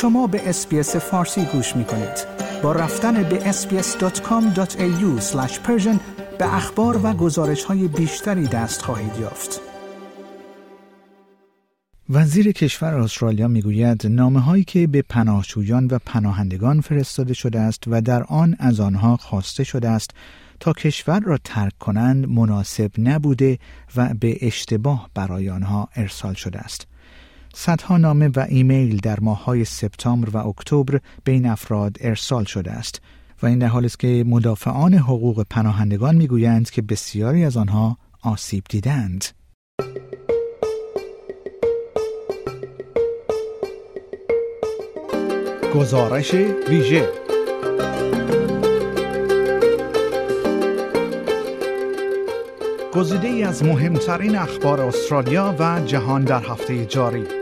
شما به اسپیس فارسی گوش می کنید. با رفتن به sbs.com.au به اخبار و گزارش های بیشتری دست خواهید یافت. وزیر کشور استرالیا می‌گوید نامه هایی که به پناهجویان و پناهندگان فرستاده شده است و در آن از آنها خواسته شده است تا کشور را ترک کنند مناسب نبوده و به اشتباه برای آنها ارسال شده است. صدها نامه و ایمیل در ماههای سپتامبر و اکتبر بین افراد ارسال شده است و این در حالی است که مدافعان حقوق پناهندگان می‌گویند که بسیاری از آنها آسیب دیدند. گزارش ویژه گزیده از مهمترین اخبار استرالیا و جهان در هفته جاری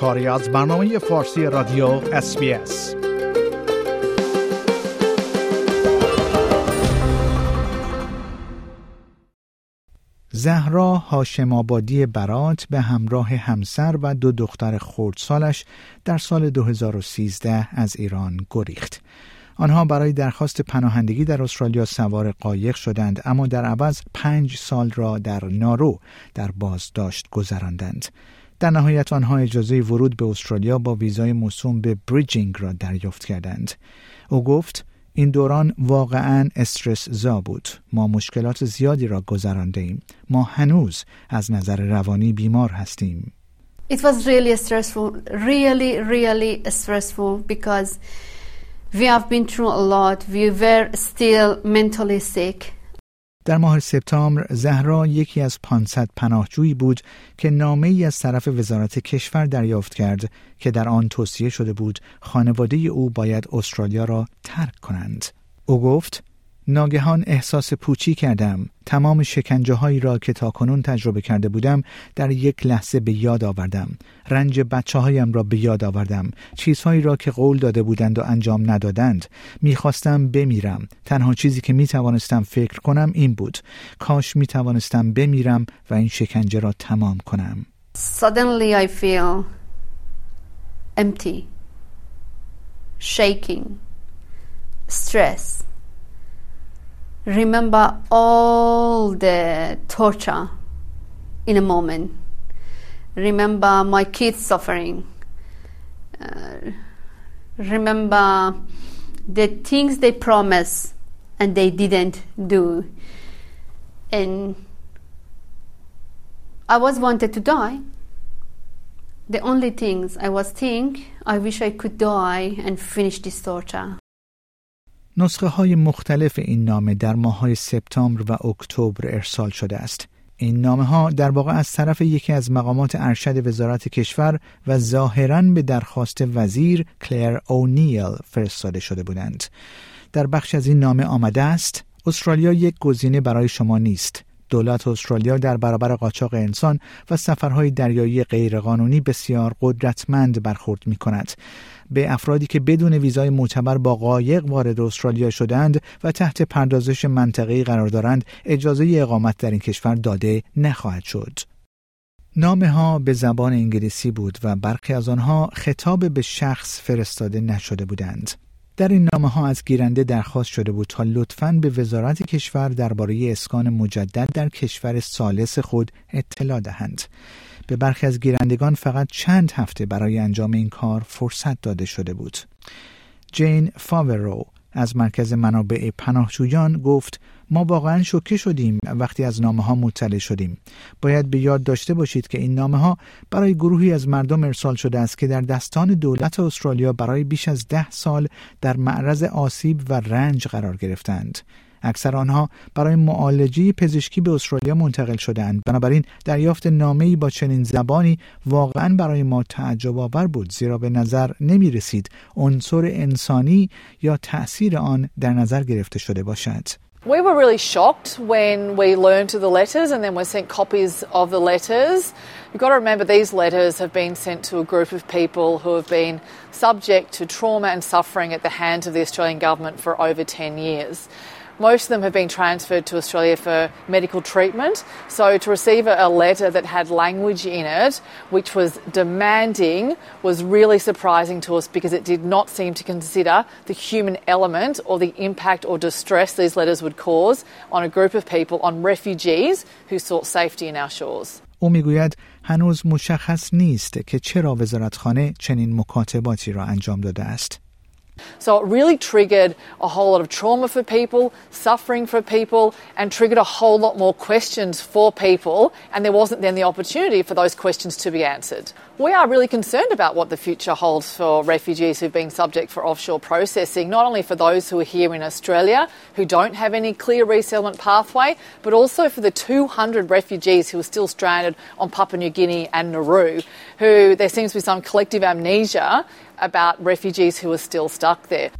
کاری از برنامه فارسی رادیو اس زهرا هاشم آبادی برات به همراه همسر و دو دختر خردسالش در سال 2013 از ایران گریخت. آنها برای درخواست پناهندگی در استرالیا سوار قایق شدند اما در عوض پنج سال را در نارو در بازداشت گذراندند. در نهایت آنها اجازه ورود به استرالیا با ویزای موسوم به بریجینگ را دریافت کردند. او گفت این دوران واقعا استرس زا بود. ما مشکلات زیادی را گذرانده ایم. ما هنوز از نظر روانی بیمار هستیم. It was really stressful, really, really stressful because we have been through a lot. We were still mentally sick. در ماه سپتامبر زهرا یکی از 500 پناهجویی بود که نامه ای از طرف وزارت کشور دریافت کرد که در آن توصیه شده بود خانواده او باید استرالیا را ترک کنند. او گفت ناگهان احساس پوچی کردم. تمام شکنجه هایی را که تا کنون تجربه کرده بودم در یک لحظه به یاد آوردم. رنج بچه هایم را به یاد آوردم. چیزهایی را که قول داده بودند و انجام ندادند. می‌خواستم بمیرم. تنها چیزی که می توانستم فکر کنم این بود. کاش می توانستم بمیرم و این شکنجه را تمام کنم. Suddenly I feel empty shaking stress. Remember all the torture in a moment. Remember my kids suffering. Uh, remember the things they promised and they didn't do. And I was wanted to die. The only things I was think, I wish I could die and finish this torture. نسخه های مختلف این نامه در ماه سپتامبر و اکتبر ارسال شده است. این نامه ها در واقع از طرف یکی از مقامات ارشد وزارت کشور و ظاهرا به درخواست وزیر کلر اونیل فرستاده شده بودند. در بخش از این نامه آمده است استرالیا یک گزینه برای شما نیست. دولت استرالیا در برابر قاچاق انسان و سفرهای دریایی غیرقانونی بسیار قدرتمند برخورد می کند. به افرادی که بدون ویزای معتبر با قایق وارد استرالیا شدند و تحت پردازش منطقه‌ای قرار دارند اجازه اقامت در این کشور داده نخواهد شد. نامه ها به زبان انگلیسی بود و برخی از آنها خطاب به شخص فرستاده نشده بودند. در این نامه ها از گیرنده درخواست شده بود تا لطفاً به وزارت کشور درباره اسکان مجدد در کشور سالس خود اطلاع دهند. به برخی از گیرندگان فقط چند هفته برای انجام این کار فرصت داده شده بود. جین فاورو از مرکز منابع پناهجویان گفت ما واقعا شوکه شدیم وقتی از نامه ها مطلع شدیم. باید به یاد داشته باشید که این نامه ها برای گروهی از مردم ارسال شده است که در دستان دولت استرالیا برای بیش از ده سال در معرض آسیب و رنج قرار گرفتند. اکثر آنها برای معالجه پزشکی به استرالیا منتقل شدند بنابراین دریافت نامه‌ای با چنین زبانی واقعا برای ما تعجب آور بود زیرا به نظر نمی رسید عنصر انسانی یا تأثیر آن در نظر گرفته شده باشد. We were really shocked when we learned of the letters and then were sent copies of the letters. You've got to remember these letters have been sent to a group of people who have been subject to trauma and suffering at the hands of the Australian government for over 10 years. Most of them have been transferred to Australia for medical treatment. So to receive a letter that had language in it which was demanding was really surprising to us because it did not seem to consider the human element or the impact or distress these letters would cause on a group of people, on refugees who sought safety in our shores. او میگوید هنوز مشخص نیست که چرا وزارتخانه چنین مکاتباتی را انجام داده است. So it really triggered a whole lot of trauma for people, suffering for people, and triggered a whole lot more questions for people, and there wasn't then the opportunity for those questions to be answered. We are really concerned about what the future holds for refugees who've been subject for offshore processing, not only for those who are here in Australia who don't have any clear resettlement pathway, but also for the 200 refugees who are still stranded on Papua New Guinea and Nauru, who there seems to be some collective amnesia about refugees who are still stuck there.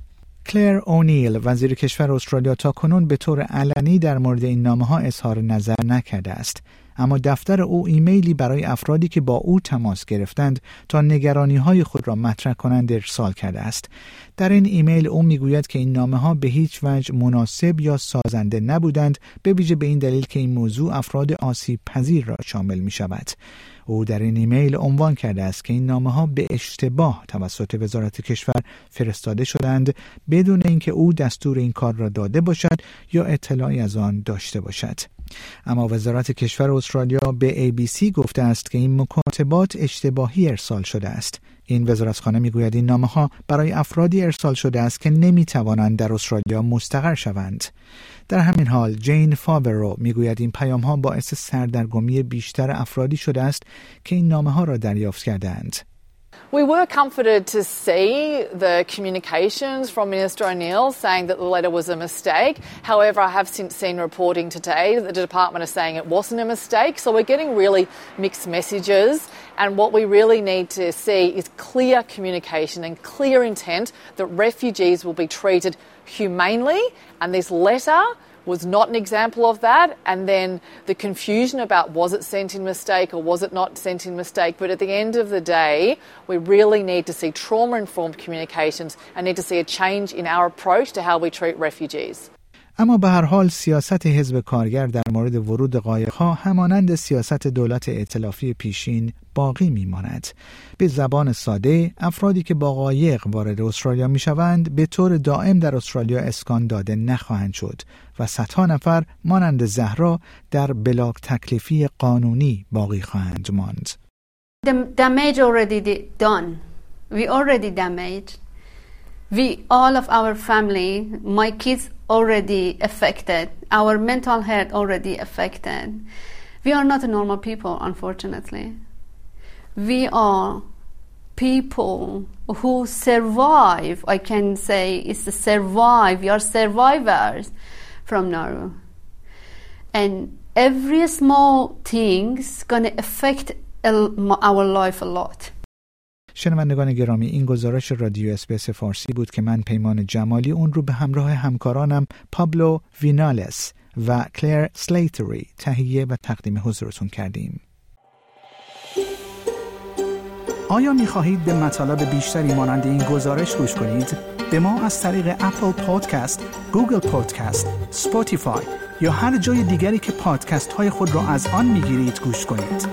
کلر اونیل وزیر کشور استرالیا تا کنون به طور علنی در مورد این نامه ها اظهار نظر نکرده است اما دفتر او ایمیلی برای افرادی که با او تماس گرفتند تا نگرانی های خود را مطرح کنند ارسال کرده است. در این ایمیل او می‌گوید که این نامه ها به هیچ وجه مناسب یا سازنده نبودند به ویژه به این دلیل که این موضوع افراد آسیب پذیر را شامل می شود او در این ایمیل عنوان کرده است که این نامه ها به اشتباه توسط وزارت کشور فرستاده شدند بدون اینکه او دستور این کار را داده باشد یا اطلاعی از آن داشته باشد. اما وزارت کشور استرالیا به ABC گفته است که این مکاتبات اشتباهی ارسال شده است. این وزارتخانه می‌گوید این نامه ها برای افرادی ارسال شده است که نمی توانند در استرالیا مستقر شوند. در همین حال جین فاورو می‌گوید این پیام ها باعث سردرگمی بیشتر افرادی شده است که این نامه ها را دریافت کردند We were comforted to see the communications from Minister O'Neill saying that the letter was a mistake. However, I have since seen reporting today that the department are saying it wasn't a mistake. So we're getting really mixed messages. And what we really need to see is clear communication and clear intent that refugees will be treated humanely. And this letter was not an example of that. And then the confusion about was it sent in mistake or was it not sent in mistake. But at the end of the day, we really need to see trauma informed communications and need to see a change in our approach to how we treat refugees. اما به هر حال سیاست حزب کارگر در مورد ورود قایقها همانند سیاست دولت ائتلافی پیشین باقی میماند. به زبان ساده افرادی که با قایق وارد استرالیا می‌شوند به طور دائم در استرالیا اسکان داده نخواهند شد و صدها نفر مانند زهرا در بلاک تکلیفی قانونی باقی خواهند ماند. The damage already done. We already damaged. We, all of our family, my kids already affected. Our mental health already affected. We are not normal people, unfortunately. We are people who survive. I can say it's a survive. We are survivors from Nauru. And every small thing's gonna affect our life a lot. شنوندگان گرامی این گزارش رادیو SBS فارسی بود که من پیمان جمالی اون رو به همراه همکارانم پابلو وینالس و کلیر سلیتری تهیه و تقدیم حضورتون کردیم. آیا می خواهید به مطالب بیشتری مانند این گزارش گوش کنید؟ به ما از طریق Apple Podcast، Google Podcast، Spotify یا هر جای دیگری که پادکست های خود را از آن می گیرید گوش کنید.